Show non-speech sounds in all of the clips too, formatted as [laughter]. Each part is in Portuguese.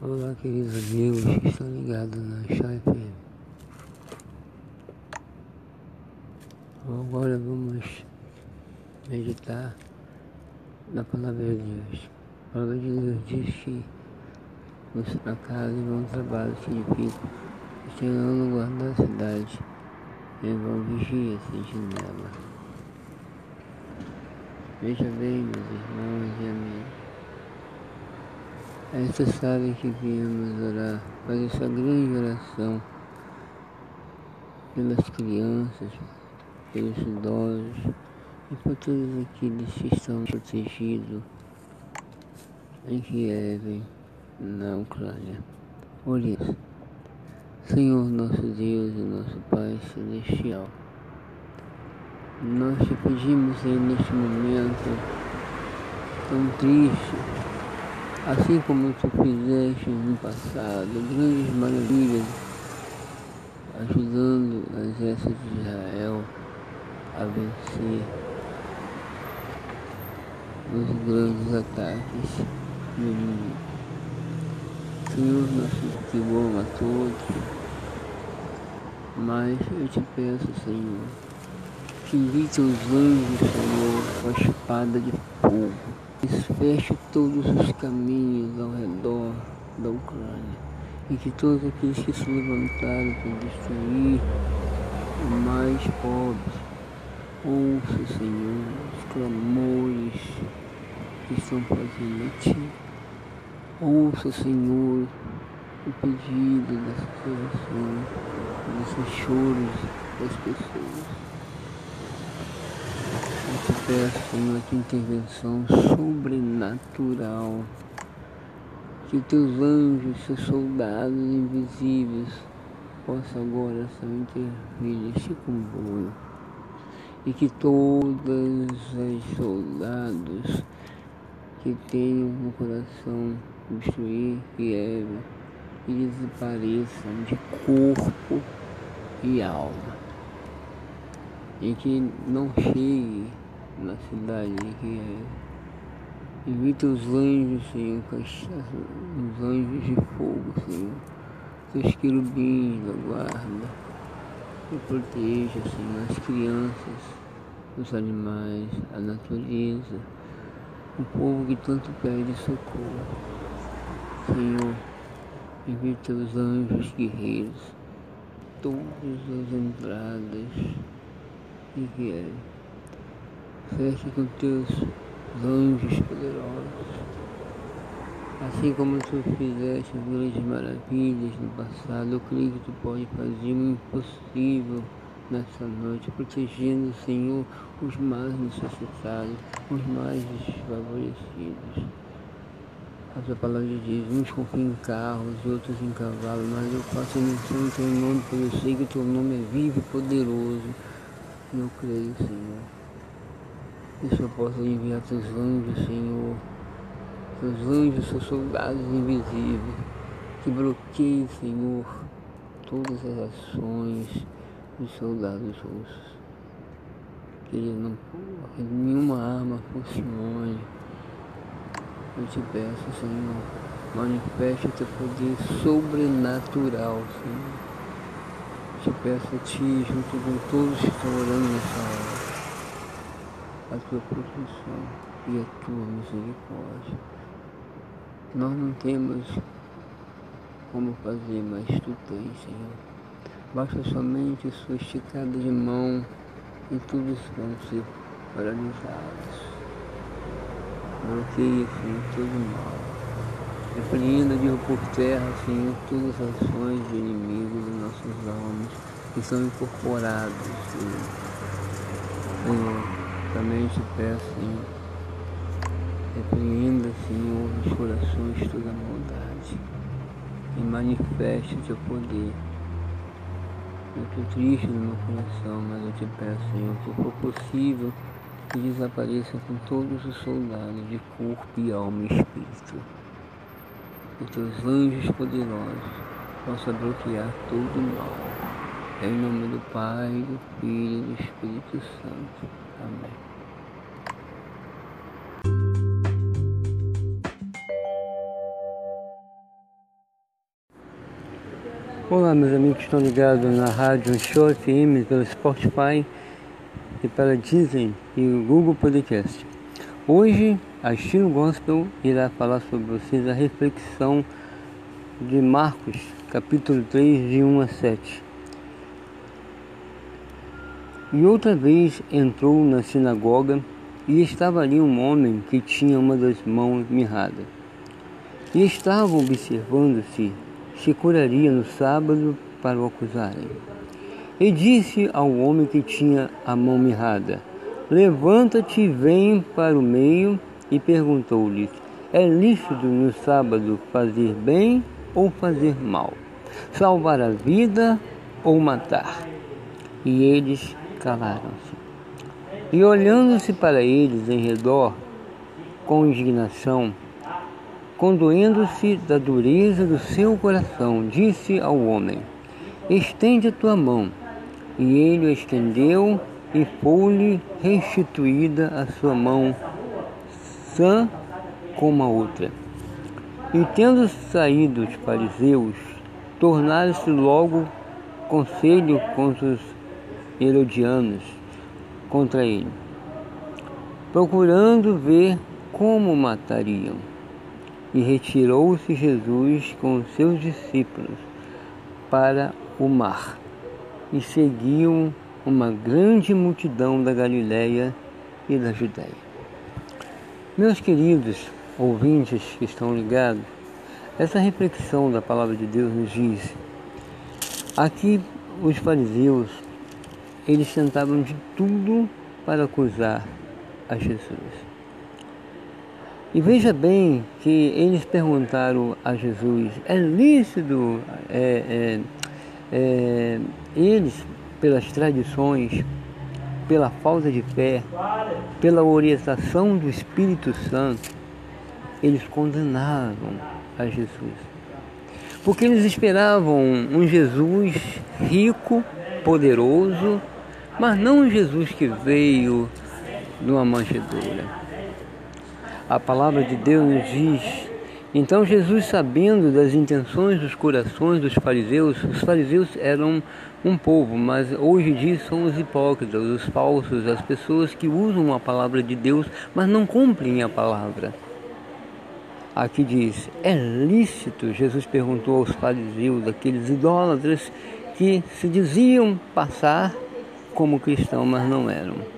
Olá, queridos amigos que estão ligados na FM. Agora vamos meditar na palavra de Deus. A palavra de Deus diz que casa e vão trabalho significa chegando guardar a cidade e vão vigiar sentinela. Veja bem, meus irmãos e amigos. É necessário que viemos orar, fazer essa grande oração pelas crianças, pelos idosos e por todos aqueles que estão protegidos em Kiev, na Ucrânia. Oremos. Senhor nosso Deus e nosso Pai Celestial, nós te pedimos Senhor, neste momento tão triste assim como tu fizeste no passado, grandes maravilhas, ajudando o exército de Israel a vencer os grandes ataques do inimigo. Senhor, nós te bom a todos, mas eu te peço, Senhor, que invite os anjos, Senhor, com a espada de fogo Feche todos os caminhos ao redor da Ucrânia e que todos aqueles que se levantaram para destruir os mais pobres, ouça, Senhor, os clamores que estão fazendo a Ti. Ouça, Senhor, o pedido dessas orações, desses choros das pessoas peço, que intervenção sobrenatural. Que teus anjos, seus soldados invisíveis, possam agora intervir neste comboio. E que todos os soldados que tenham no coração destruir Kiev e desapareçam de corpo e alma. E que não chegue na cidade que é. Evita os anjos, Senhor, os anjos de fogo, Senhor. Seus querubins da guarda. E proteja, Senhor, as crianças, os animais, a natureza, o povo que tanto pede socorro. Senhor, evita os anjos guerreiros, todas as entradas e vierem Feche com teus anjos poderosos. Assim como tu fizeste grandes maravilhas no passado, eu creio que tu pode fazer o impossível nessa noite, protegendo, Senhor, os mais necessitados, os mais desfavorecidos. A tua palavra diz, uns confiam em carros, outros em cavalos, mas eu faço menção do teu nome, porque eu sei que o teu nome é vivo e poderoso. Eu creio, Senhor que só possa enviar teus anjos, Senhor, teus anjos, seus soldados invisíveis, que bloqueiem, Senhor, todas as ações dos soldados russos. Que eles não nenhuma arma funcione. Eu te peço, Senhor, manifeste o teu poder sobrenatural, Senhor. Te peço a Ti, junto com todos que estão orando nessa hora a tua proteção e a tua misericórdia. Nós não temos como fazer, mas tu tens, Senhor. Basta somente sua esticada de mão e tudo vão ser paralisados. Bloqueia, Senhor, todo mal. Repreenda de por terra, Senhor, todas as ações de inimigos de nossos almas que são incorporados, Senhor. Senhor também te peço, Senhor, repreenda, Senhor, os corações toda maldade e manifeste o teu poder. Eu estou triste no meu coração, mas eu te peço, Senhor, se for possível, que desapareça com todos os soldados de corpo e alma e espírito. Que teus anjos poderosos possam bloquear todo o mal. Em nome do Pai, do Filho e do Espírito Santo. Amém. Olá, meus amigos que estão ligados na rádio Show FM, pelo Spotify e pela Disney e o Google Podcast. Hoje, a Estilo Gospel irá falar sobre vocês a reflexão de Marcos, capítulo 3, de 1 a 7. E outra vez entrou na sinagoga e estava ali um homem que tinha uma das mãos mirrada. E estava observando se curaria no sábado para o acusarem. E disse ao homem que tinha a mão mirrada: Levanta-te e vem para o meio. E perguntou-lhe: É lícito no sábado fazer bem ou fazer mal? Salvar a vida ou matar? E eles calaram-se. E olhando-se para eles em redor, com indignação, condoendo-se da dureza do seu coração, disse ao homem: Estende a tua mão. E ele o estendeu, e foi-lhe restituída a sua mão, sã como a outra. E tendo saído os fariseus, tornaram-se logo conselho contra os herodianos, contra ele, procurando ver como matariam. E retirou-se Jesus com seus discípulos para o mar, e seguiam uma grande multidão da Galiléia e da Judéia. Meus queridos ouvintes que estão ligados, essa reflexão da palavra de Deus nos diz: aqui os fariseus eles tentavam de tudo para acusar a Jesus. E veja bem que eles perguntaram a Jesus, é lícito é, é, é, eles, pelas tradições, pela falta de fé, pela orientação do Espírito Santo, eles condenavam a Jesus. Porque eles esperavam um Jesus rico, poderoso, mas não um Jesus que veio numa manjedoura a palavra de Deus nos diz. Então Jesus, sabendo das intenções dos corações dos fariseus, os fariseus eram um povo, mas hoje em dia são os hipócritas, os falsos, as pessoas que usam a palavra de Deus, mas não cumprem a palavra. Aqui diz: é lícito? Jesus perguntou aos fariseus, aqueles idólatras que se diziam passar como cristãos, mas não eram.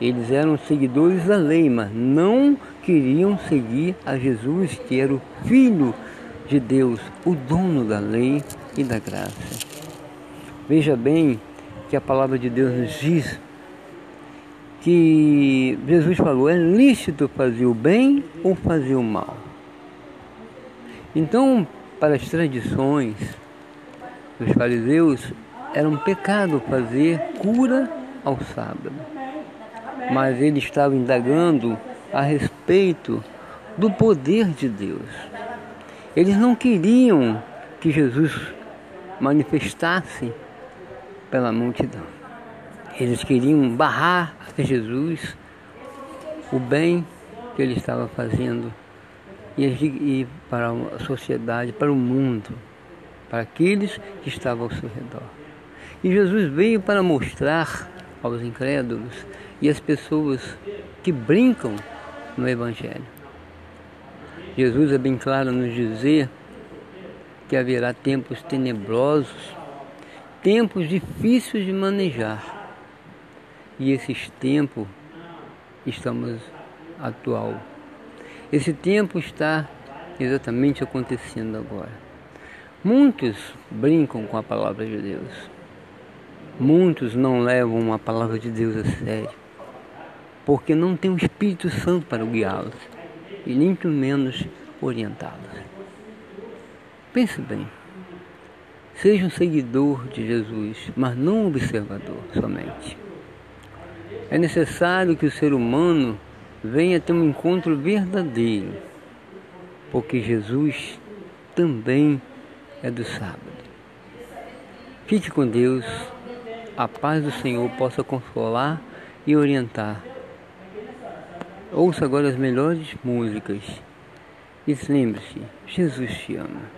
Eles eram seguidores da lei, mas não queriam seguir a Jesus, que era o Filho de Deus, o dono da lei e da graça. Veja bem que a palavra de Deus nos diz que Jesus falou: é lícito fazer o bem ou fazer o mal. Então, para as tradições dos fariseus, era um pecado fazer cura ao sábado mas ele estava indagando a respeito do poder de Deus. Eles não queriam que Jesus manifestasse pela multidão. Eles queriam barrar a Jesus o bem que ele estava fazendo e para a sociedade, para o mundo, para aqueles que estavam ao seu redor. E Jesus veio para mostrar aos incrédulos e às pessoas que brincam no Evangelho. Jesus é bem claro nos dizer que haverá tempos tenebrosos, tempos difíceis de manejar. E esses tempos estamos atual. Esse tempo está exatamente acontecendo agora. Muitos brincam com a palavra de Deus. Muitos não levam a palavra de Deus a sério, porque não tem o Espírito Santo para guiá-los e nem muito menos orientá-los. Pense bem, seja um seguidor de Jesus, mas não um observador somente. É necessário que o ser humano venha ter um encontro verdadeiro, porque Jesus também é do sábado. Fique com Deus a paz do Senhor possa consolar e orientar. Ouça agora as melhores músicas e lembre-se: Jesus te ama.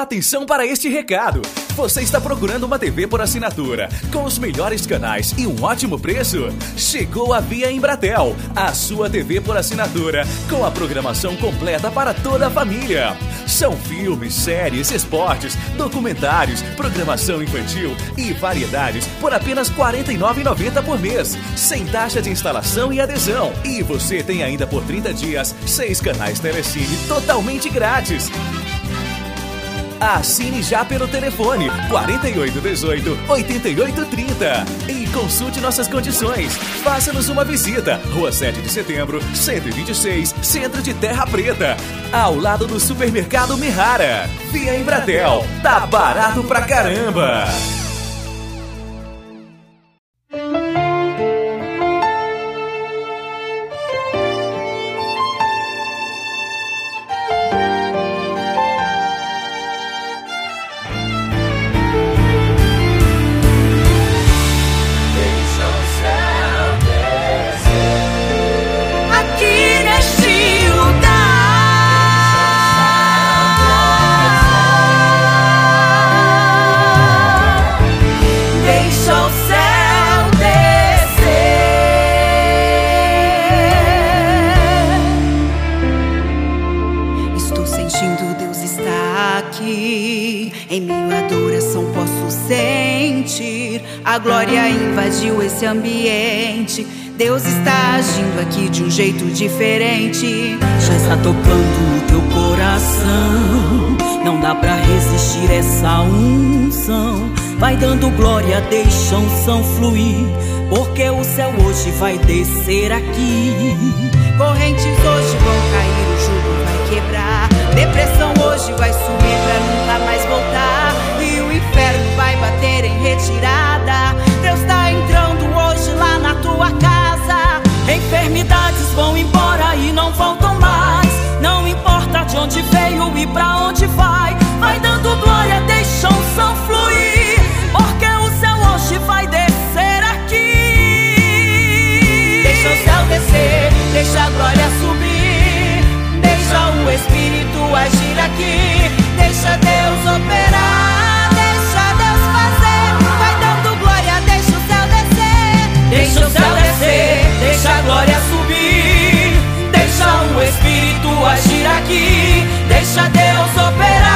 Atenção para este recado. Você está procurando uma TV por assinatura com os melhores canais e um ótimo preço? Chegou a Via Embratel, a sua TV por assinatura com a programação completa para toda a família. São filmes, séries, esportes, documentários, programação infantil e variedades por apenas R$ 49,90 por mês, sem taxa de instalação e adesão. E você tem ainda por 30 dias seis canais Telecine totalmente grátis. Assine já pelo telefone 4818 8830 e consulte nossas condições. Faça-nos uma visita. Rua 7 de Setembro, 126, Centro de Terra Preta, ao lado do supermercado Mihara. Via Embratel, tá barato pra caramba. Jeito diferente. Já está tocando no teu coração. Não dá pra resistir essa unção. Vai dando glória, deixa a unção fluir. Porque o céu hoje vai descer aqui. Correntes hoje vão cair, o jugo vai quebrar. Depressão onde veio e pra onde vai. Deixa Deus operar.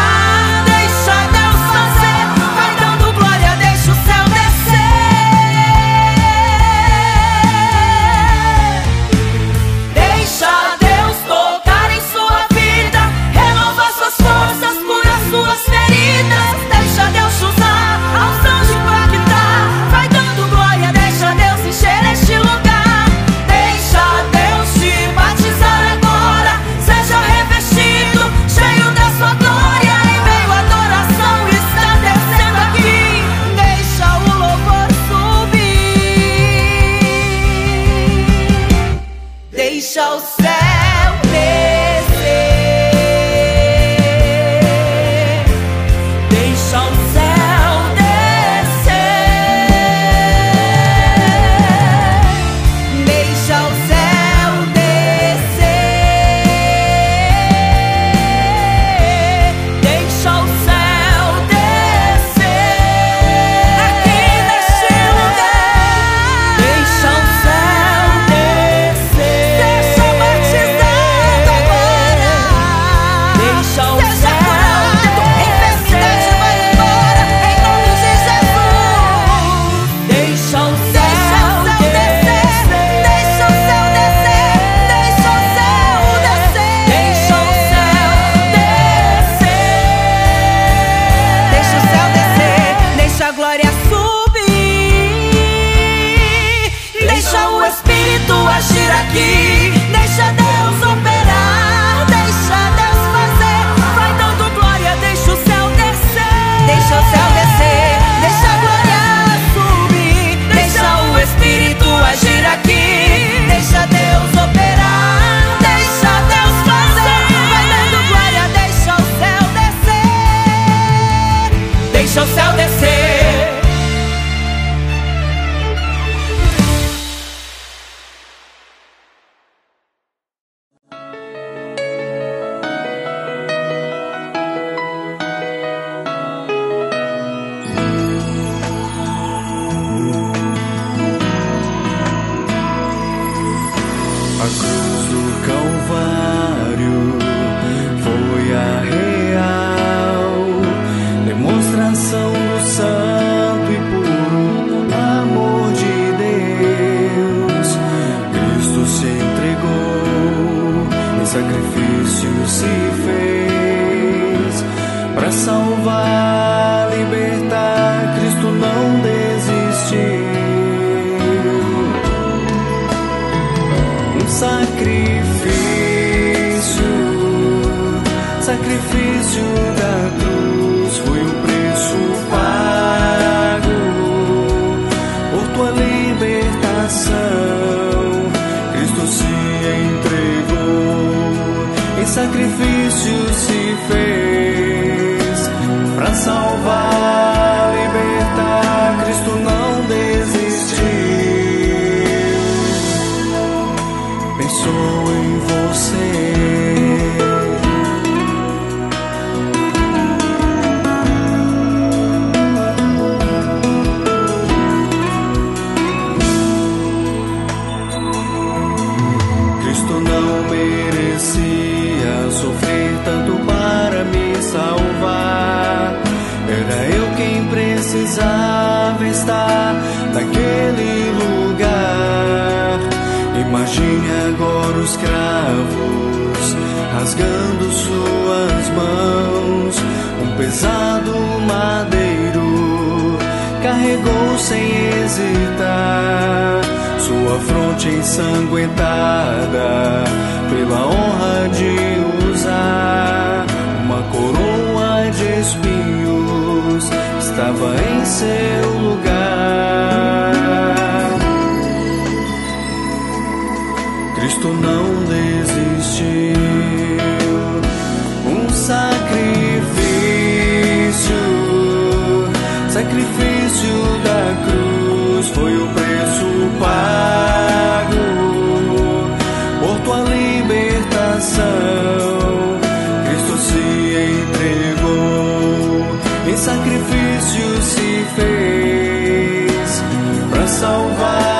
sacrifício se fez para salvar.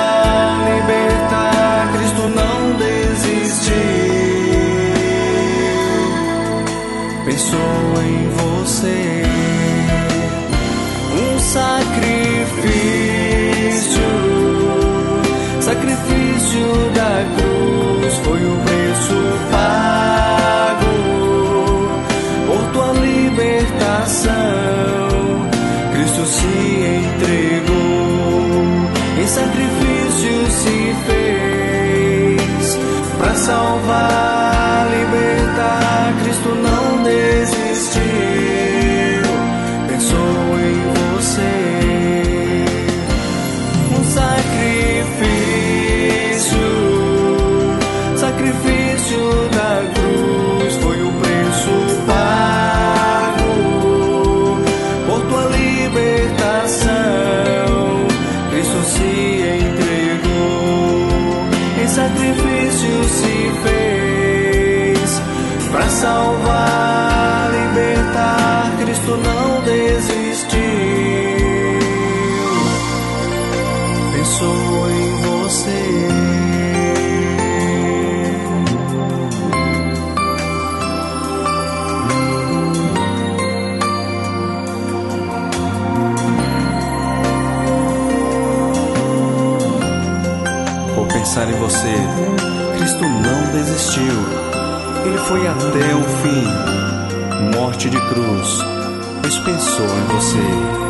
pensar em você. Cristo não desistiu, ele foi até o fim. Morte de cruz, pois pensou em você.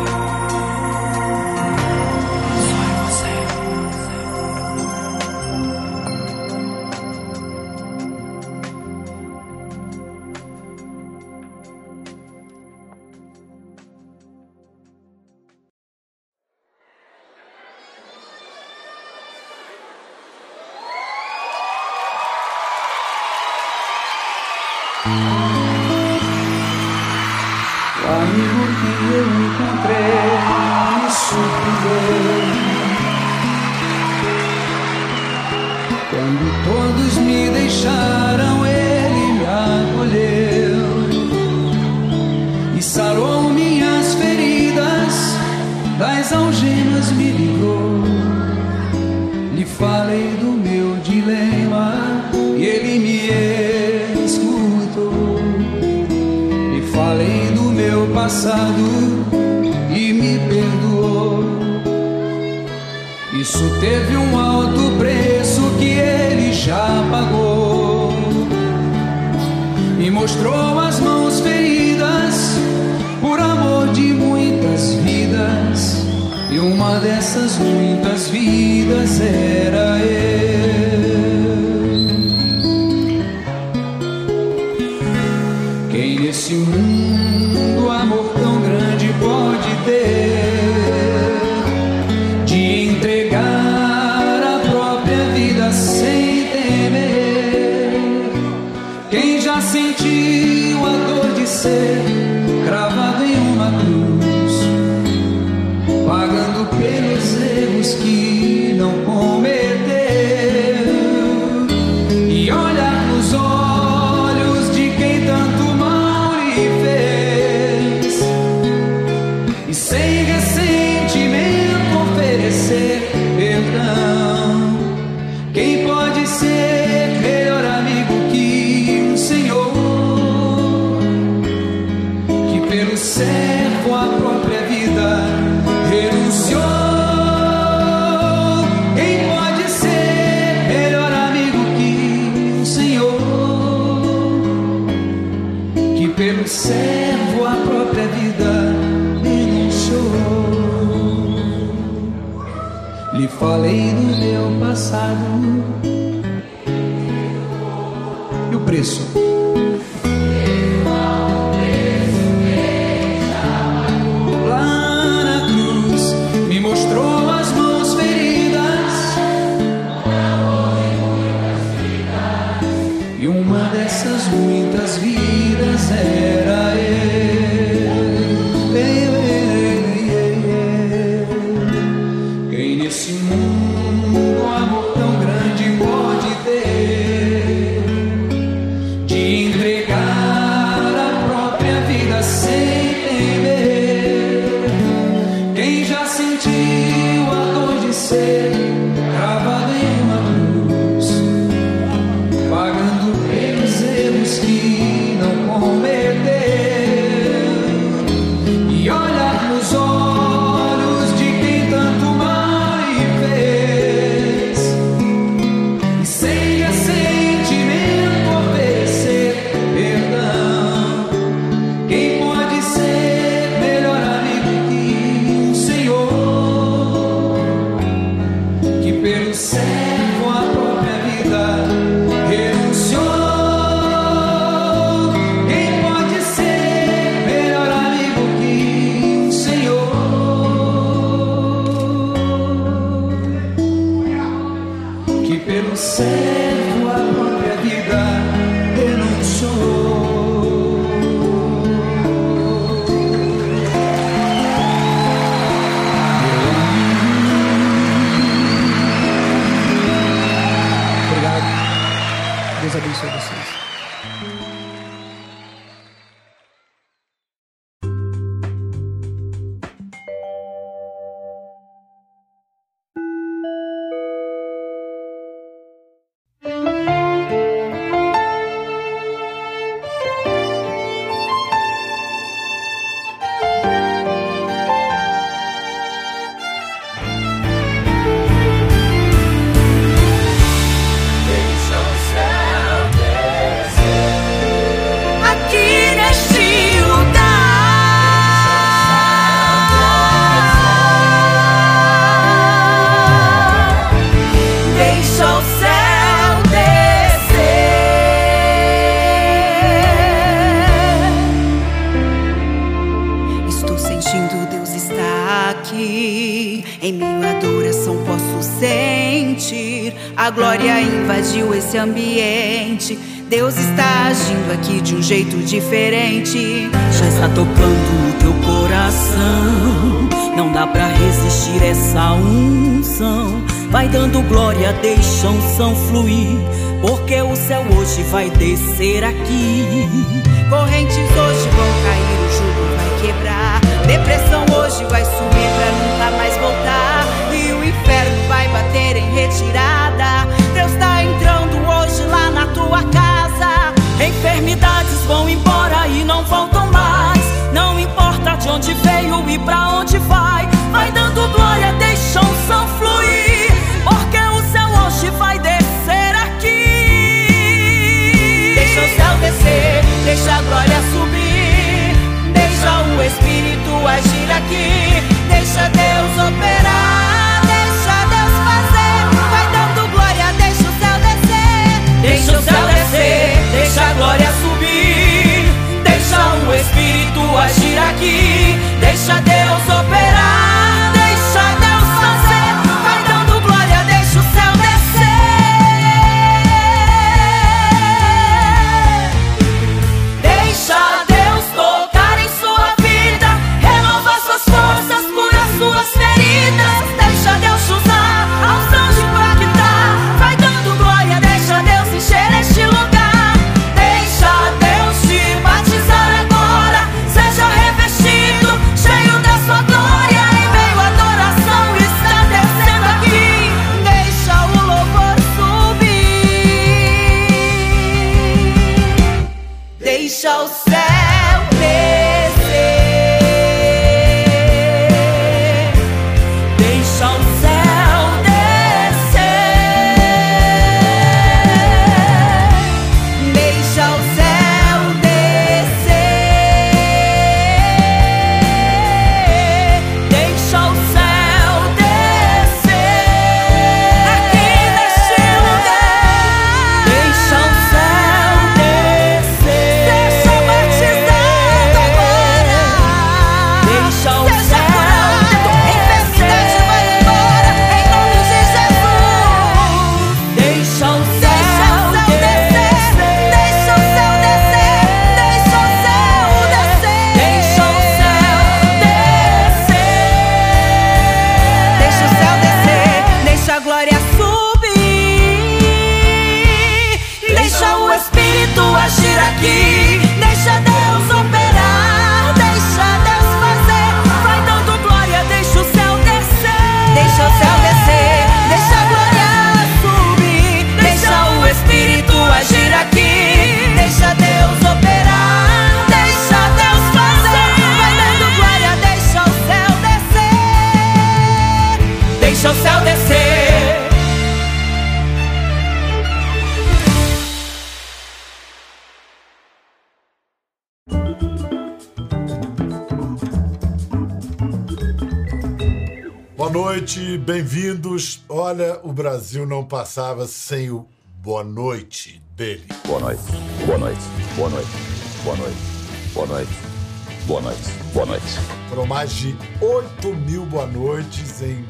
Deus está aqui. Em minha adoração posso sentir. A glória invadiu esse ambiente. Deus está agindo aqui de um jeito diferente. Já está tocando no teu coração. Não dá pra resistir essa unção. Vai dando glória, deixa a unção fluir. Porque o céu hoje vai descer aqui. Correntes hoje vão cair, o quebrar. Depressão hoje vai sumir pra nunca mais voltar. E o inferno vai bater em retirada. Deus tá entrando hoje lá na tua casa. Enfermidades vão embora e não voltam mais. Não importa de onde veio e pra onde vai. Vai dando glória, deixa a unção fluir. Porque o céu hoje vai descer aqui. Deixa o céu descer, deixa a glória subir agir aqui. Deixa Deus operar, deixa Deus fazer. Vai dando glória, deixa o céu descer. Deixa o céu descer, deixa a glória subir. Deixa o Espírito agir aqui. Deixa Deus operar. Noite, bem-vindos. Olha, o Brasil não passava sem o boa noite dele. Boa noite, boa noite, boa noite, boa noite, boa noite, boa noite, boa noite. Foram mais de 8 mil boa noites em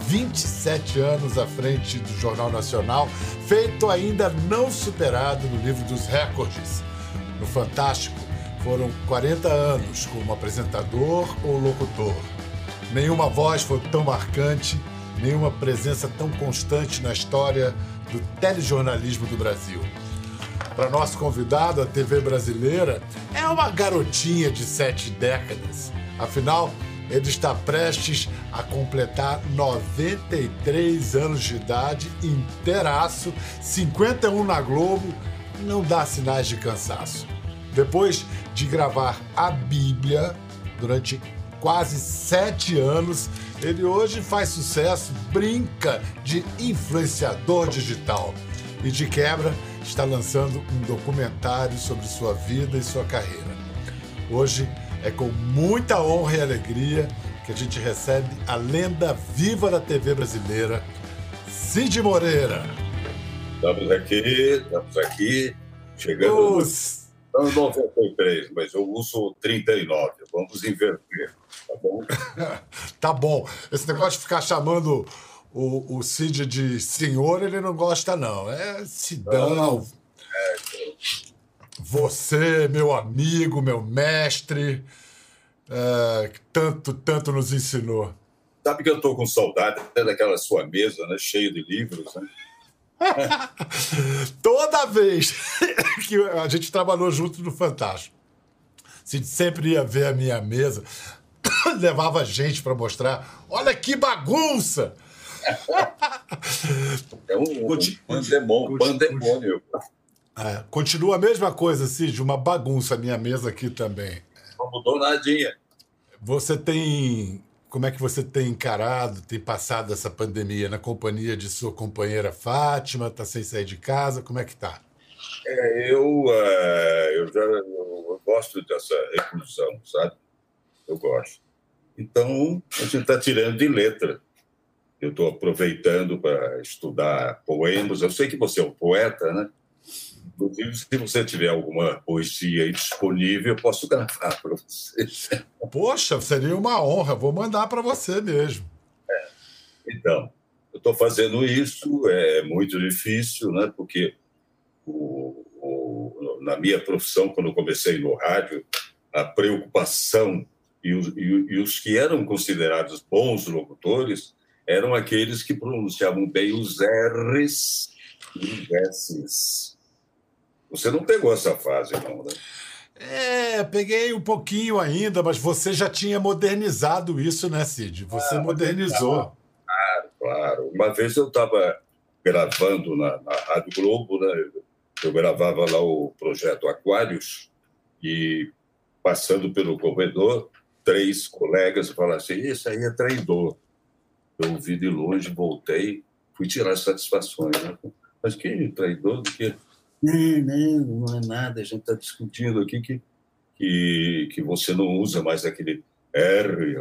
27 anos à frente do Jornal Nacional, feito ainda não superado no livro dos recordes. No Fantástico, foram 40 anos como apresentador ou locutor. Nenhuma voz foi tão marcante, nenhuma presença tão constante na história do telejornalismo do Brasil. Para nosso convidado, a TV brasileira é uma garotinha de sete décadas. Afinal, ele está prestes a completar 93 anos de idade, inteiraço, 51 na Globo, não dá sinais de cansaço. Depois de gravar a Bíblia durante quase sete anos. Ele hoje faz sucesso, brinca de influenciador digital e, de quebra, está lançando um documentário sobre sua vida e sua carreira. Hoje é com muita honra e alegria que a gente recebe a lenda viva da TV brasileira, Cid Moreira. Estamos aqui, estamos aqui, chegando. Os... Estamos 93, mas eu uso 39. Vamos inverter. Tá bom? [laughs] tá bom. Esse negócio de ficar chamando o, o Cid de senhor, ele não gosta, não. É Sidão. Não. Você, meu amigo, meu mestre, é, tanto, tanto nos ensinou. Sabe que eu estou com saudade até daquela sua mesa, né, cheia de livros, né? [laughs] Toda vez [laughs] que a gente trabalhou junto no Fantástico, Cid sempre ia ver a minha mesa. [laughs] levava gente para mostrar. Olha que bagunça! é um, um pandemônio. pandemônio. É, continua a mesma coisa, Cid, uma bagunça a minha mesa aqui também. Não mudou nadinha. Você tem. Como é que você tem encarado, tem passado essa pandemia na companhia de sua companheira Fátima? Está sem sair de casa? Como é que tá? É, eu, uh, eu já eu gosto dessa reclusão, sabe? eu gosto. Então, a gente está tirando de letra. Eu estou aproveitando para estudar poemas. Eu sei que você é um poeta, né? Inclusive, se você tiver alguma poesia aí disponível, eu posso gravar para você. Poxa, seria uma honra. Vou mandar para você mesmo. É. Então, eu estou fazendo isso. É muito difícil, né? Porque o, o, na minha profissão, quando eu comecei no rádio, a preocupação e os, e, e os que eram considerados bons locutores eram aqueles que pronunciavam bem os R's e os S's. Você não pegou essa fase, não, né? É, peguei um pouquinho ainda, mas você já tinha modernizado isso, né, Cid? Você ah, modernizou. Claro, claro. Uma vez eu estava gravando na, na Rádio Globo, né? Eu gravava lá o projeto Aquários, E passando pelo corredor, três colegas falaram assim: Isso aí é traidor. Eu vi de longe, voltei, fui tirar satisfações. Né? Mas que traidor do que? Não, não, não é nada, a gente está discutindo aqui que, que, que você não usa mais aquele R,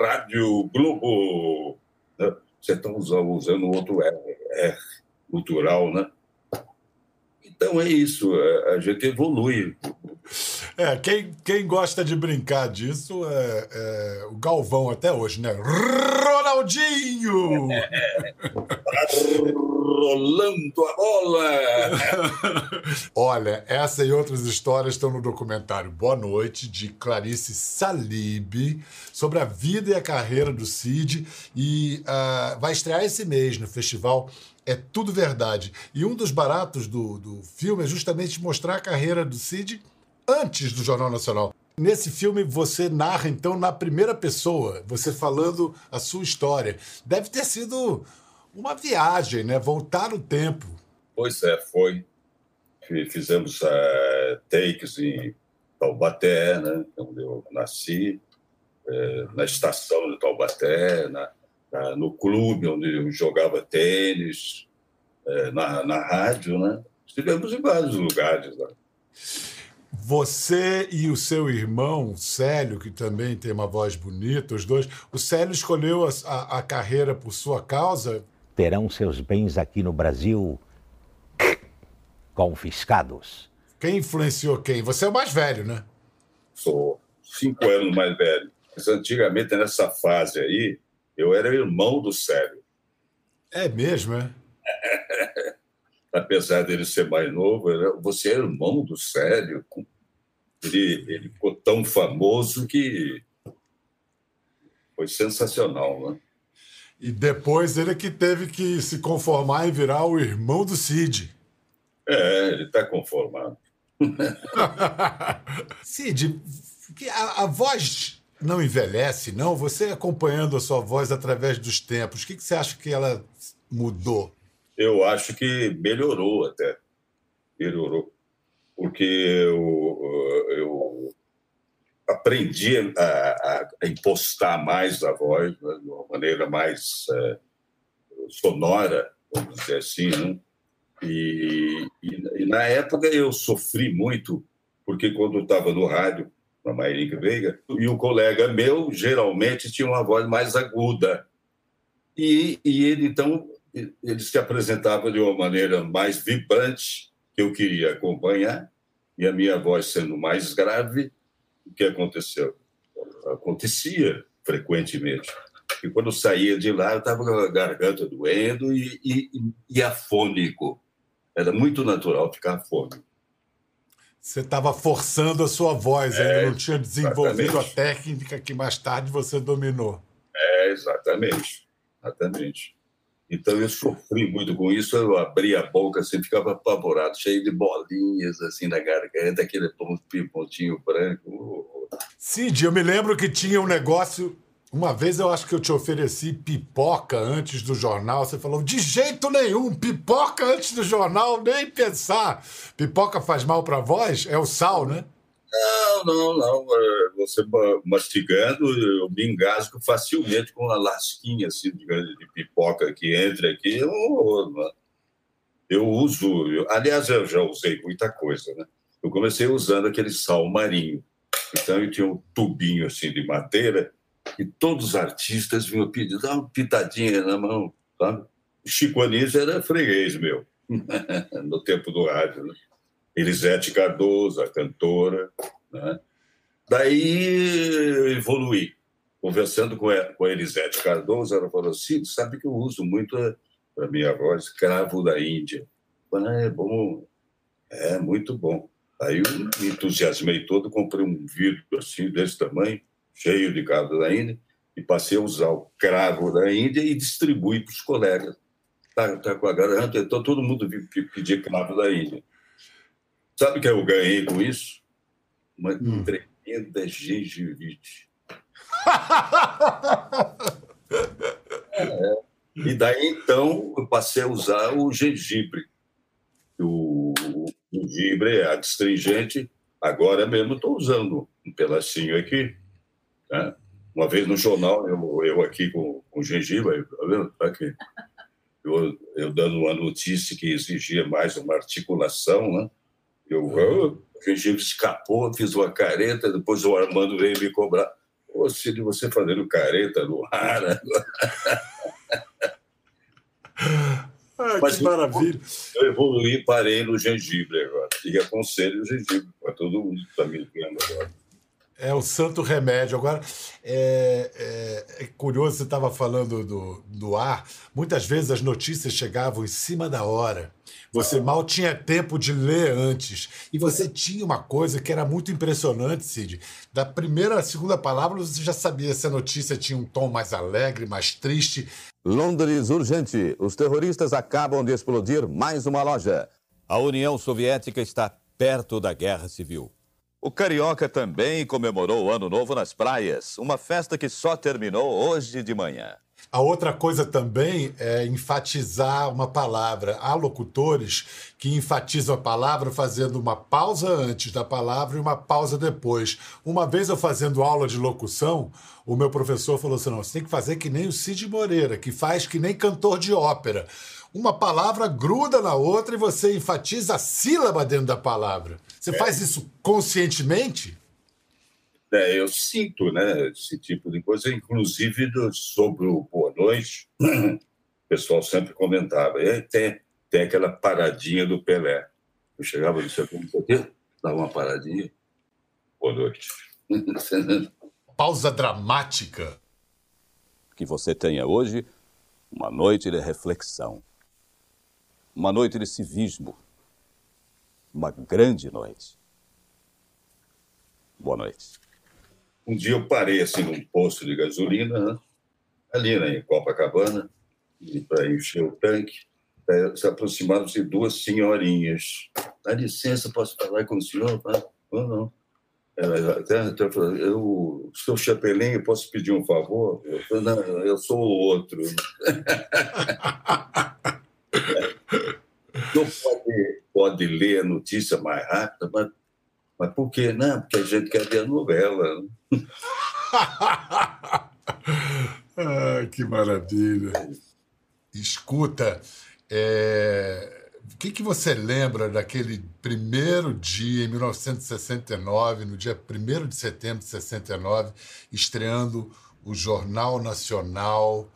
Rádio Globo. Né? Você está usando, usando outro R, R, cultural, né? Então é isso, a gente evolui. [laughs] É, quem, quem gosta de brincar disso é, é o Galvão até hoje, né? Ronaldinho! Rolando a bola! [laughs] Olha, essa e outras histórias estão no documentário Boa Noite, de Clarice Salib, sobre a vida e a carreira do Cid, e uh, vai estrear esse mês no festival é tudo verdade. E um dos baratos do, do filme é justamente mostrar a carreira do Cid antes do Jornal Nacional. Nesse filme você narra então na primeira pessoa, você falando a sua história. Deve ter sido uma viagem, né? Voltar no tempo. Pois é, foi. Fizemos uh, takes em Taubaté, né? Onde eu nasci, uh, na estação de Taubaté, na, no clube onde eu jogava tênis, uh, na, na rádio, né? Estivemos em vários lugares lá. Né? Você e o seu irmão, Célio, que também tem uma voz bonita, os dois. O Célio escolheu a, a, a carreira por sua causa? Terão seus bens aqui no Brasil confiscados. Quem influenciou quem? Você é o mais velho, né? Sou cinco anos mais velho. Mas antigamente, nessa fase aí, eu era irmão do Célio. É mesmo, é? [laughs] Apesar dele ser mais novo, você é irmão do Célio. Ele, ele ficou tão famoso que foi sensacional, né? E depois ele que teve que se conformar em virar o irmão do Cid. É, ele está conformado. [laughs] Cid, a, a, voz não envelhece, não? Você acompanhando a sua voz através dos tempos, o que, que você acha que ela mudou? Eu acho que melhorou até. Melhorou porque eu, eu aprendi a, a, impostar mais a voz né, de uma maneira mais é, sonora, vamos dizer assim. Né? E, e, e, na época eu sofri muito, porque quando eu estava no rádio, na Mairica Veiga, e o colega meu geralmente tinha uma voz mais aguda. E, e ele, então, ele se apresentava de uma maneira mais vibrante, que eu queria acompanhar, e a minha voz sendo mais grave, o que aconteceu? Acontecia frequentemente. E quando eu saía de lá, eu estava com a garganta doendo e, e, e afônico. Era muito natural ficar afônico. Você estava forçando a sua voz, é, ainda não tinha desenvolvido exatamente. a técnica que mais tarde você dominou. É, exatamente. Exatamente. Então eu sofri muito com isso, eu abria a boca assim, ficava apavorado, cheio de bolinhas assim na garganta, aquele pontinho branco. Cid, eu me lembro que tinha um negócio. Uma vez eu acho que eu te ofereci pipoca antes do jornal. Você falou, de jeito nenhum, pipoca antes do jornal, nem pensar. Pipoca faz mal para voz? É o sal, né? Não, não, não. Você mastigando, eu me engasgo facilmente com uma lasquinha assim, de, de pipoca que entra aqui. Eu, eu uso, eu, aliás, eu já usei muita coisa, né? Eu comecei usando aquele sal marinho. Então, eu tinha um tubinho assim de madeira e todos os artistas vinham pedir, dá uma pitadinha na mão, sabe? Chico Anísio era freguês meu, [laughs] no tempo do rádio, né? Elisete Cardoso, a cantora. Né? Daí evoluí. Conversando com a, com a Elisete Cardoso, ela falou assim: sabe que eu uso muito para minha voz cravo da Índia. falei, ah, é bom, é muito bom. Aí eu me entusiasmei todo, comprei um vidro assim, desse tamanho, cheio de cravo da Índia, e passei a usar o cravo da Índia e distribuí para os colegas. Tá, tá com a garganta, então todo mundo pedir cravo da Índia. Sabe o que eu ganhei com isso? Uma hum. tremenda gengivite. [laughs] é. E daí, então, eu passei a usar o gengibre. O, o gengibre é adstringente Agora mesmo estou usando um pedacinho aqui. Né? Uma vez no jornal, eu, eu aqui com, com gengibre, tá vendo? Tá aqui. Eu, eu, dando uma notícia que exigia mais uma articulação, né? Eu, uhum. o gengibre escapou, fiz uma careta, depois o Armando veio me cobrar. Ô, Cid, você fazendo careta no ar. Né? [laughs] Ah, Mas que maravilha. Eu evoluí e parei no gengibre agora. E aconselho o gengibre para todo mundo que está me vendo agora. É o santo remédio. Agora, é, é, é curioso, você estava falando do, do ar. Muitas vezes as notícias chegavam em cima da hora. Você mal tinha tempo de ler antes. E você tinha uma coisa que era muito impressionante, Cid. Da primeira à segunda palavra, você já sabia se a notícia tinha um tom mais alegre, mais triste. Londres urgente. Os terroristas acabam de explodir mais uma loja. A União Soviética está perto da guerra civil. O Carioca também comemorou o Ano Novo nas praias, uma festa que só terminou hoje de manhã. A outra coisa também é enfatizar uma palavra. Há locutores que enfatizam a palavra fazendo uma pausa antes da palavra e uma pausa depois. Uma vez eu fazendo aula de locução, o meu professor falou assim: não, você tem que fazer que nem o Cid Moreira, que faz que nem cantor de ópera uma palavra gruda na outra e você enfatiza a sílaba dentro da palavra. Você é. faz isso conscientemente? É, eu sinto né, esse tipo de coisa, inclusive do, sobre o Boa Noite, o pessoal sempre comentava, e tem, tem aquela paradinha do Pelé. Eu chegava no seu tempo, dava uma paradinha, boa noite. [laughs] Pausa dramática. Que você tenha hoje uma noite de reflexão uma noite de civismo, uma grande noite. Boa noite. Um dia eu parei assim num posto de gasolina, né? ali né, em Copacabana, para encher o tanque. Se aproximaram-se duas senhorinhas. Dá licença, posso falar com o senhor? Ah, não, não. Até, até eu, o seu chapelinho, posso pedir um favor? Eu, falei, não, eu sou o outro. [laughs] Não pode, pode ler a notícia mais rápida, mas, mas por quê? Não, porque a gente quer ver a novela. [laughs] ah, que maravilha. Escuta, é... o que, que você lembra daquele primeiro dia, em 1969, no dia 1 de setembro de 69, estreando o Jornal Nacional,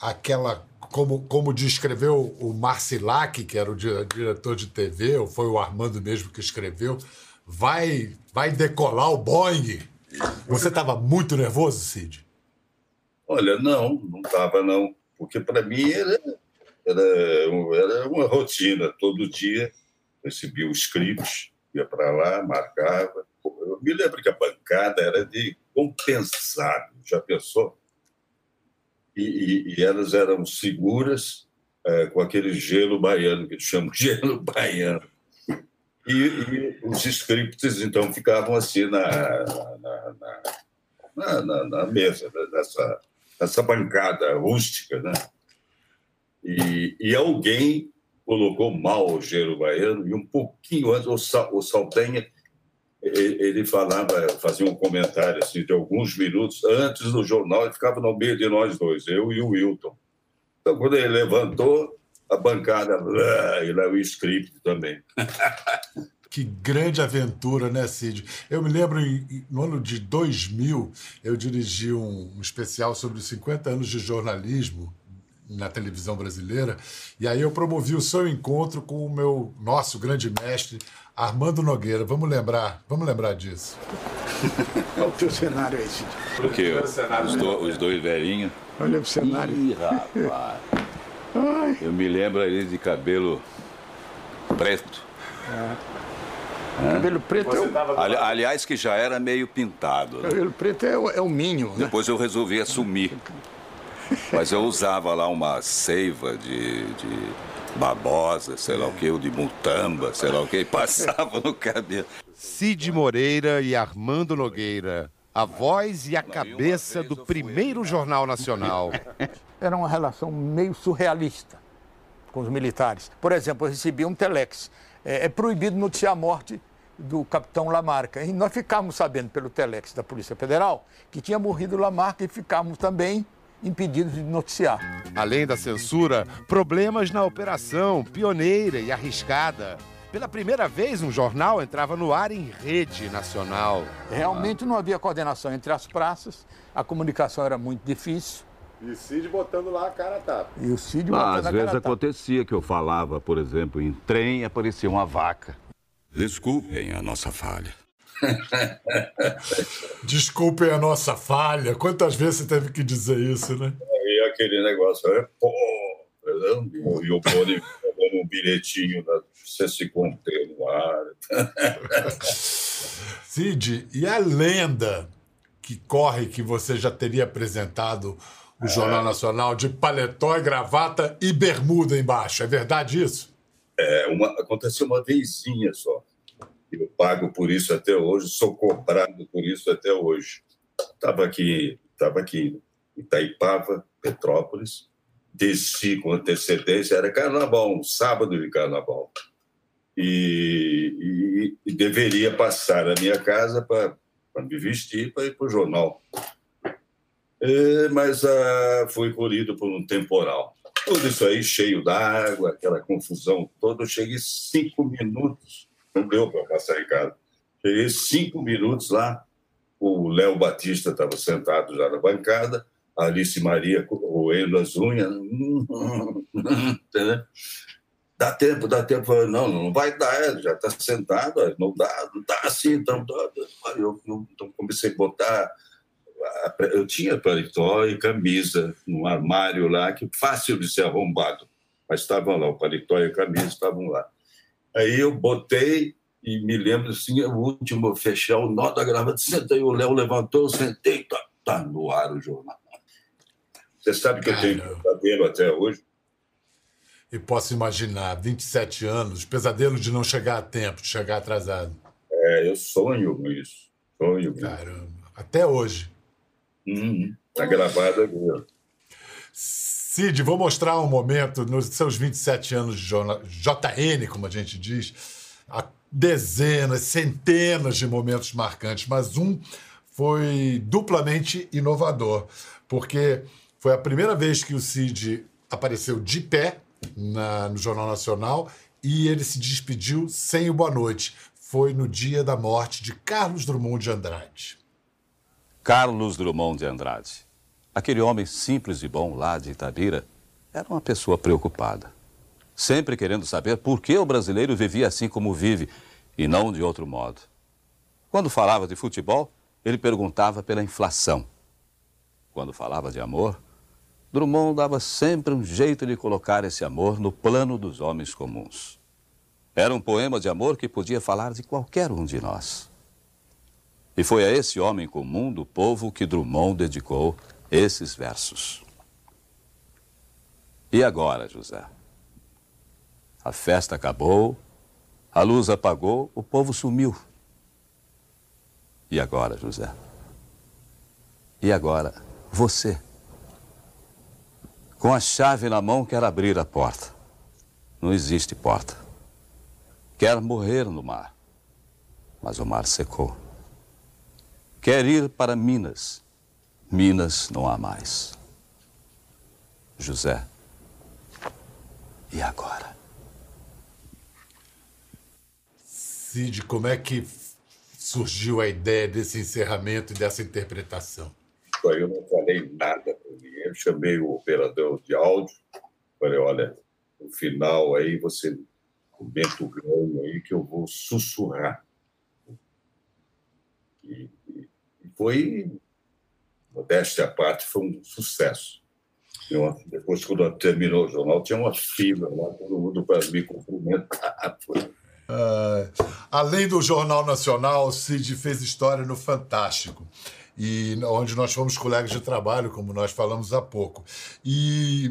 aquela como, como descreveu o Marcilac, que era o diretor de TV, ou foi o Armando mesmo que escreveu, vai, vai decolar o Boeing. Você estava muito nervoso, Cid? Olha, não, não estava não, porque para mim era, era, era uma rotina. Todo dia recebia os scripts, ia para lá, marcava. Eu me lembro que a bancada era de compensado. Já pensou? e, e, e elas eram seguras é, com aquele gelo baiano, que chamam gelo [laughs] baiano. E, e, os scripts, então, ficavam assim na, na, na, na mesa, né, nessa, nessa bancada rústica. Né? E, e alguém colocou mal o gelo baiano, e um pouquinho antes, o, Sal, o Saldanha ele falava, fazia um comentário assim, de alguns minutos antes do jornal, ele ficava no meio de nós dois, eu e o Wilton. Então, quando ele levantou, a bancada, e lá o script também. [laughs] Que grande aventura, né, Cid? Eu me lembro, no ano de 2000, eu dirigi um, um especial sobre os 50 anos de jornalismo na televisão brasileira, e aí eu promovi o seu encontro com o meu nosso grande mestre, Armando Nogueira. Vamos lembrar, vamos lembrar disso. [laughs] Olha o teu cenário aí, Cid. O quê? Os, do, os dois velhinhos. Olha o cenário. Ih, rapaz. Ai. Eu me lembro ali de cabelo preto. É. Cabelo preto é o... Ali, aliás, que já era meio pintado. Né? Cabelo preto é o, é o minho. Né? Depois eu resolvi assumir. Mas eu usava lá uma seiva de, de Barbosa, sei lá o que, o de Mutamba, sei lá o que, [laughs] passava no cabelo. Cid Moreira e Armando Nogueira, a voz e a cabeça do primeiro Jornal Nacional. [laughs] Era uma relação meio surrealista com os militares. Por exemplo, eu recebi um telex. É, é proibido noticiar a morte do capitão Lamarca. E nós ficamos sabendo pelo Telex da Polícia Federal que tinha morrido Lamarca e ficamos também impedidos de noticiar. Além da censura, problemas na operação, pioneira e arriscada. Pela primeira vez, um jornal entrava no ar em rede nacional. Realmente não havia coordenação entre as praças, a comunicação era muito difícil. E o Cid botando lá a cara a tapa. E o Cid Ah, botando às a vezes cara a tapa. acontecia que eu falava, por exemplo, em trem e aparecia uma vaca. Desculpem a nossa falha. [laughs] Desculpem a nossa falha. Quantas vezes você teve que dizer isso, né? Aí aquele negócio, é, pô, entendeu? e o um bilhetinho pra você se conter no ar. [laughs] Cid, e a lenda que corre que você já teria apresentado o Jornal Nacional de paletó e gravata e bermuda embaixo? É verdade isso? É, uma, aconteceu uma vezinha só. Eu pago por isso até hoje, sou cobrado por isso até hoje. Estava aqui, tava aqui em Itaipava, Petrópolis, desci com antecedência, era carnaval, um sábado de carnaval. E, e- e deveria passar na minha casa para me vestir para ir para o jornal. É, mas ah, fui colhido por um temporal. Tudo isso aí cheio d'água, aquela confusão toda. Eu cheguei cinco minutos, não deu para passar em casa. Cheguei cinco minutos lá, o Léo Batista estava sentado já na bancada, a Alice Maria roendo as unhas. [laughs] Dá tempo, dá tempo. Não, não vai dar, já está sentado, não dá, não dá assim. Então, eu, eu- então comecei a botar. Eu tinha paletó e camisa num armário lá, que fácil de ser arrombado, mas estavam lá, o paletó e a camisa estavam lá. Aí eu botei e me lembro assim, o último, fechar o nó da gravata, sentei, o Léo levantou, sentei, tá, tá no ar o jornal. Você sabe que eu tenho pesadelo até hoje? E posso imaginar, 27 anos, pesadelo de não chegar a tempo, de chegar atrasado. É, eu sonho com isso. Sonho com isso. Caramba. Até hoje. Uhum. Tá gravado aqui. Cid, vou mostrar um momento nos seus 27 anos de jornal, JN, como a gente diz, há dezenas, centenas de momentos marcantes, mas um foi duplamente inovador, porque foi a primeira vez que o Cid apareceu de pé na- no Jornal Nacional e ele se despediu sem o boa noite. Foi no dia da morte de Carlos Drummond de Andrade. Carlos Drummond de Andrade. Aquele homem simples e bom lá de Itabira era uma pessoa preocupada. Sempre querendo saber por que o brasileiro vivia assim como vive e não de outro modo. Quando falava de futebol, ele perguntava pela inflação. Quando falava de amor, Drummond dava sempre um jeito de colocar esse amor no plano dos homens comuns. Era um poema de amor que podia falar de qualquer um de nós. E foi a esse homem comum do povo que Drummond dedicou esses versos. E agora, José? A festa acabou, a luz apagou, o povo sumiu. E agora, José? E agora, você? Com a chave na mão, quer abrir a porta. Não existe porta. Quer morrer no mar, mas o mar secou. Quer ir para Minas. Minas não há mais. José. E agora? Cid, como é que surgiu a ideia desse encerramento e dessa interpretação? Eu não falei nada. Eu chamei o operador de áudio. Falei, olha, no final aí você comenta o ganho aí que eu vou sussurrar. E, e- foi, modéstia à parte, foi um sucesso. Depois, quando terminou o jornal, tinha uma fila lá, todo mundo para me cumprimentar. [laughs] Ah, além do Jornal Nacional, Cid fez história no Fantástico, e onde nós fomos colegas de trabalho, como nós falamos há pouco. E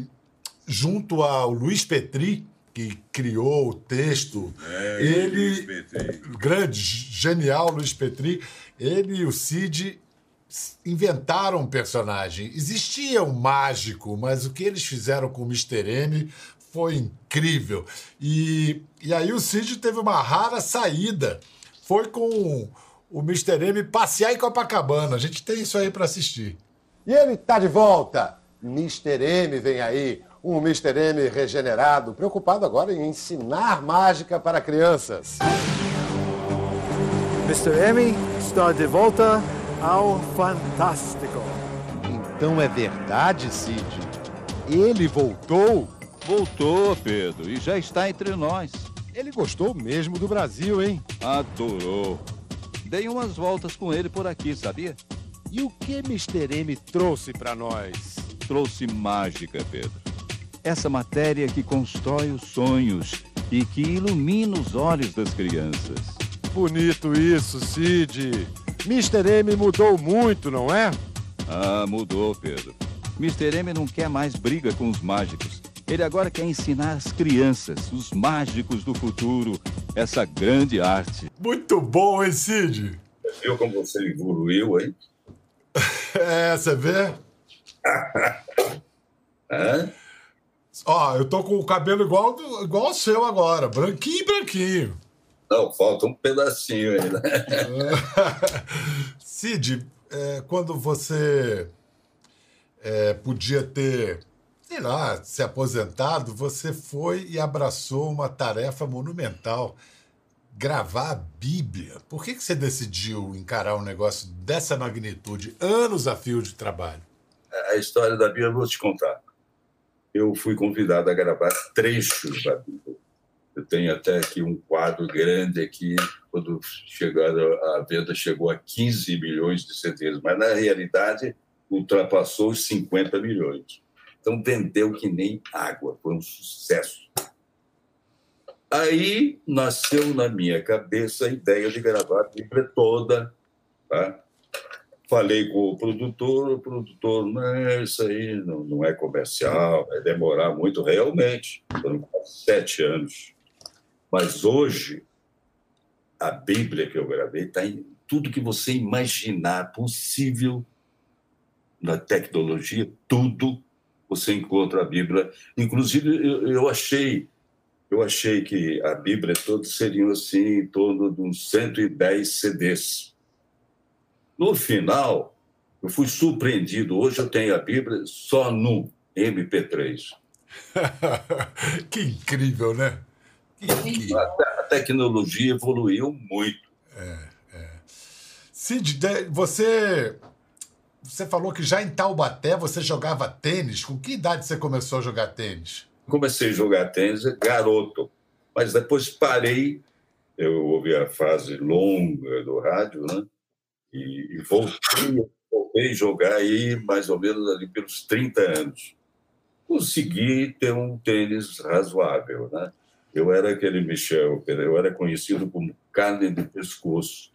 junto ao Luiz Petri, que criou o texto, ele, grande, genial Luiz Petri, ele e o Cid inventaram um personagem. Existia um mágico, mas o que eles fizeram com o Mr. M foi incrível. E, e aí o Cid teve uma rara saída. foi com o Mr. M passear em Copacabana. A gente tem isso aí para assistir. E ele tá de volta. Mr. M vem aí. Um Mr. M regenerado, preocupado agora em ensinar mágica para crianças. Mr. M está de volta ao Fantástico. Então é verdade, Cid? Ele voltou? Voltou, Pedro, e já está entre nós. Ele gostou mesmo do Brasil, hein? Adorou. Dei umas voltas com ele por aqui, sabia? E o que Mr. M trouxe para nós? Trouxe mágica, Pedro. Essa matéria que constrói os sonhos e que ilumina os olhos das crianças. Bonito isso, Cid. Mr. M mudou muito, não é? Ah, mudou, Pedro. Mr. M não quer mais briga com os mágicos. Ele agora quer ensinar as crianças, os mágicos do futuro, essa grande arte. Muito bom, hein, Cid? Viu como você evoluiu, hein? [laughs] É, você vê? [laughs] Hã? Ó, eu tô com o cabelo igual, igual ao seu agora, branquinho, branquinho. Não, falta um pedacinho aí, né? [laughs] Cid, é, quando você é, podia ter, sei lá, se aposentado, você foi e abraçou uma tarefa monumental, gravar a Bíblia. Por que, que você decidiu encarar um negócio dessa magnitude, anos a fio de trabalho? A história da Bíblia eu vou te contar. Eu fui convidado a gravar trechos da Bíblia. Eu tenho até aqui um quadro grande aqui, quando chegaram, a venda chegou a 15 milhões de CDs, mas na realidade ultrapassou os 50 milhões. Então vendeu que nem água, foi um sucesso. Aí nasceu na minha cabeça a ideia de gravar a Bíblia toda, tá? Falei com o produtor, o produtor, não, isso aí não, não é comercial, vai demorar muito, realmente. Foram sete anos. Mas hoje, a Bíblia que eu gravei está em tudo que você imaginar possível na tecnologia, tudo você encontra a Bíblia. Inclusive, eu, eu achei eu achei que a Bíblia toda seriam assim, em torno de uns 110 CDs. No final, eu fui surpreendido. Hoje eu tenho a Bíblia só no MP3. [laughs] que incrível, né? A, a tecnologia evoluiu muito. Cid, de- você, você falou que já em Taubaté você jogava tênis. Com que idade você começou a jogar tênis? Comecei a jogar tênis garoto, mas depois parei. Eu ouvi a fase longa do rádio, né? E, e voltei, voltei a jogar aí mais ou menos ali pelos 30 anos. Consegui ter um tênis razoável, né? Eu era aquele Michel, eu era conhecido como carne de pescoço.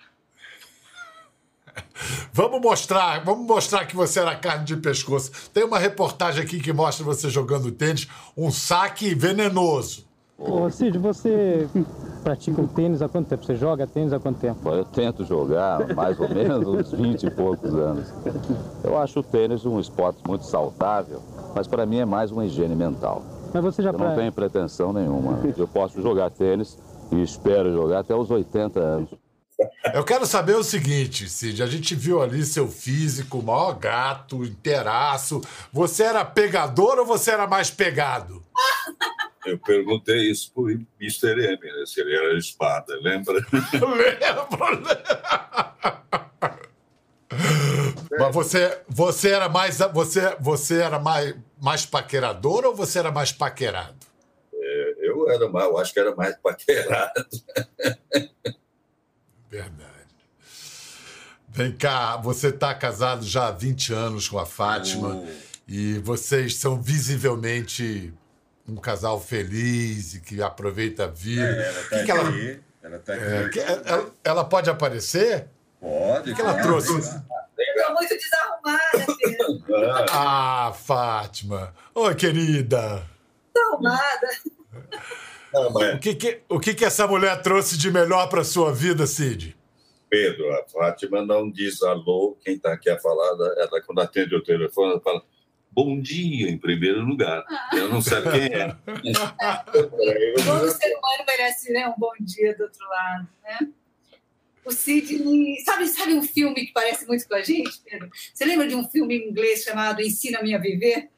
Vamos mostrar, vamos mostrar que você era carne de pescoço. Tem uma reportagem aqui que mostra você jogando tênis, um saque venenoso. Ô Cid, você pratica o tênis há quanto tempo? Você joga tênis há quanto tempo? Eu tento jogar mais ou menos uns 20 e poucos anos. Eu acho o tênis um esporte muito saudável, mas para mim é mais uma higiene mental. Mas você já Eu não pra- tenho pretensão nenhuma. Eu posso jogar tênis e espero jogar até os 80 anos. Eu quero saber o seguinte, Cid. A gente viu ali seu físico, maior gato, inteiraço. Você era pegador ou você era mais pegado? Eu perguntei isso pro Mr. M, né? se ele era espada, lembra? [laughs] Lembro, Mas você, você era mais você, você era mais, mais paquerador ou você era mais paquerado? É, eu era mais, eu acho que era mais paquerado. [laughs] Verdade. Vem cá, você está casado já há 20 anos com a Fátima e vocês são visivelmente um casal feliz e que aproveita a vida. É, ela O tá que que ela, aqui, ela tá aqui. é, que- ela, ela pode aparecer? Pode. O que ela pode. trouxe? Eu tô muito desarrumada. Ah, Fátima. Oi, querida. Desarrumada. O que, que, o que, que essa mulher trouxe de melhor para sua vida, Cid? Pedro, a Fátima não diz alô, quem está aqui a falar, ela quando atende o telefone, ela fala bom dia em primeiro lugar. Eu não sei quem é. [laughs] Todo ser humano merece né, um bom dia do outro lado, né? o Sidney. Sabe, sabe um filme que parece muito com a gente, Pedro? Você lembra de um filme em inglês chamado Ensina-me a Viver?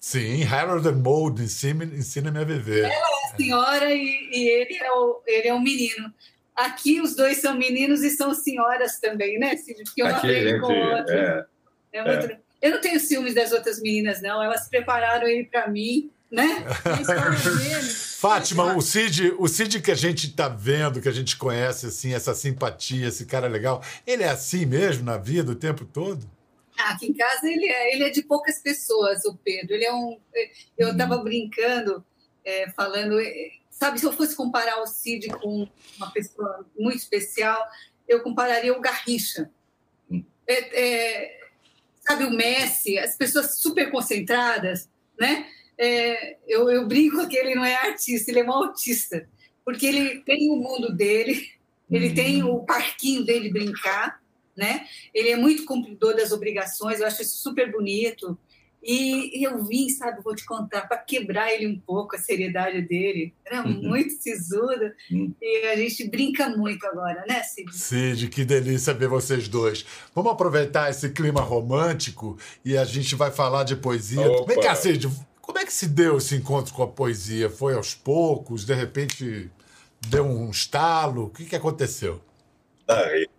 Sim, Harold and Maude, ensina-me ensina a viver. Ela é a senhora e, e ele, é o, ele é o menino. Aqui os dois são meninos e são senhoras também, né, Cid? Porque eu não Aqui, aprendo com o gente, outro. é, É muito- Eu não tenho ciúmes das outras meninas, não. Elas prepararam ele para mim, né? [laughs] Fátima, o Cid, o Cid que a gente tá vendo, que a gente conhece, assim, essa simpatia, esse cara legal, ele é assim mesmo na vida o tempo todo? Ah, Aqui em casa ele é, ele é de poucas pessoas, o Pedro. Ele é um. Eu estava brincando, é, falando, é, sabe, se eu fosse comparar o Cid com uma pessoa muito especial, eu compararia o Garrincha. É, é, sabe, o Messi, as pessoas super concentradas, né? É, eu, eu brinco que ele não é artista, ele é um autista, porque ele tem o mundo dele, ele tem o parquinho dele de brincar, né? Ele é muito cumpridor das obrigações, eu acho isso super bonito. E, eu vim, sabe, vou te contar, para quebrar ele um pouco a seriedade dele. Era Uhum. muito sisudo e a gente brinca muito agora, né, Cid? Cid, que delícia ver vocês dois. Vamos aproveitar esse clima romântico e a gente vai falar de poesia. Opa. Vem cá, Cid, como é que se deu esse encontro com a poesia? Foi aos poucos? De repente deu um estalo? O que, que aconteceu? Realidade,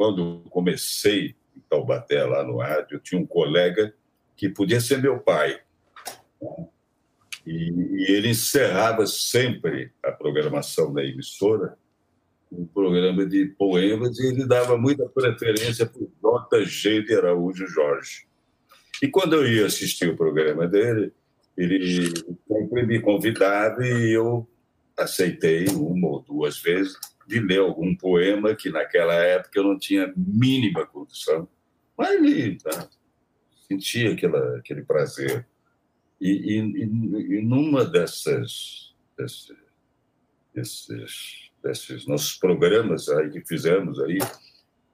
quando comecei em Taubaté, lá no rádio, eu tinha um colega que podia ser meu pai. E, e ele encerrava sempre a programação da emissora um programa de poemas e ele dava muita preferência para o J. de Araújo Jorge. E quando eu ia assistir o programa dele, ele sempre me convidava e eu aceitei uma ou duas vezes de ler algum poema que naquela época eu não tinha mínima condição. Mas ele tá, sentia aquela, aquele prazer. E, e, e, numa dessas, desses, desses nossos programas aí que fizemos aí,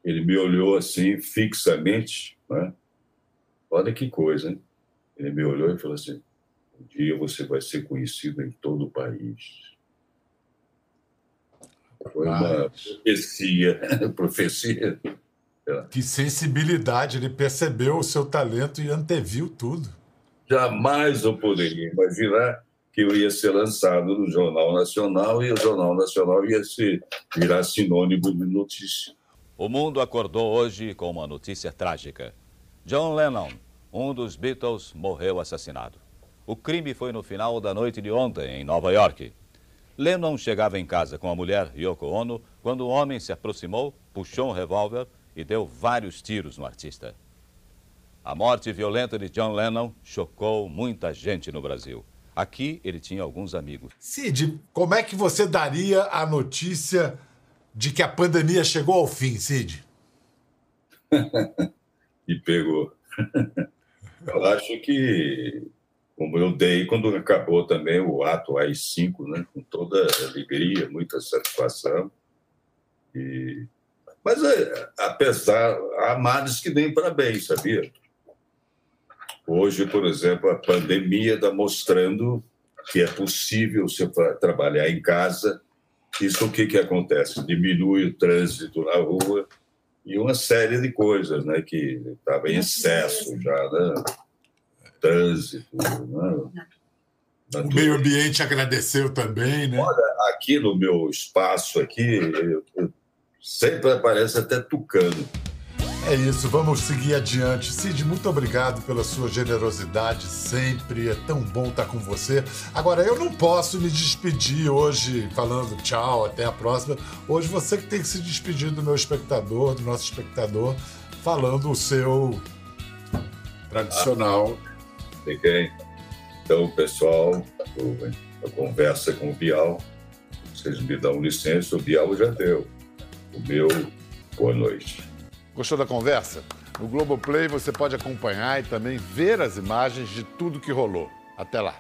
ele me olhou assim fixamente, né? Olha que coisa, hein? Ele me olhou e falou assim: um dia você vai ser conhecido em todo o país. Foi uma profecia, [laughs] profecia. Que sensibilidade, ele percebeu o seu talento e anteviu tudo. Jamais eu poderia imaginar que eu ia ser lançado no Jornal Nacional e o Jornal Nacional ia se virar sinônimo de notícia. O mundo acordou hoje com uma notícia trágica. John Lennon, um dos Beatles, morreu assassinado. O crime foi no final da noite de ontem, em Nova York. Lennon chegava em casa com a mulher Yoko Ono quando o homem se aproximou, puxou um revólver e deu vários tiros no artista. A morte violenta de John Lennon chocou muita gente no Brasil. Aqui ele tinha alguns amigos. Cid, como é que você daria a notícia de que a pandemia chegou ao fim, Cid? [laughs] e pegou. [laughs] Eu acho que, como eu dei quando acabou também o ato AI-5, né, com toda alegria, muita satisfação. E... Mas, é, apesar, há males que vêm para bem, sabia? Hoje, por exemplo, a pandemia está mostrando que é possível você tra- trabalhar em casa. Isso o que, que acontece? Diminui o trânsito na rua e uma série de coisas né, que estava em excesso já, né? Trânsito, né? O meio ambiente agradeceu também, né? Olha, aqui no meu espaço aqui, eu- eu- sempre aparece até tucano. É isso, vamos seguir adiante. Cid, muito obrigado pela sua generosidade sempre. É tão bom estar com você. Agora, eu não posso me despedir hoje falando tchau, até a próxima. Hoje você que tem que se despedir do meu espectador, do nosso espectador, falando o seu tradicional. Então, pessoal, o- a conversa com o Bial, vocês me dão licença, o Bial já deu. O meu, boa noite. Gostou da conversa? No Globoplay você pode acompanhar e também ver as imagens de tudo que rolou. Até lá.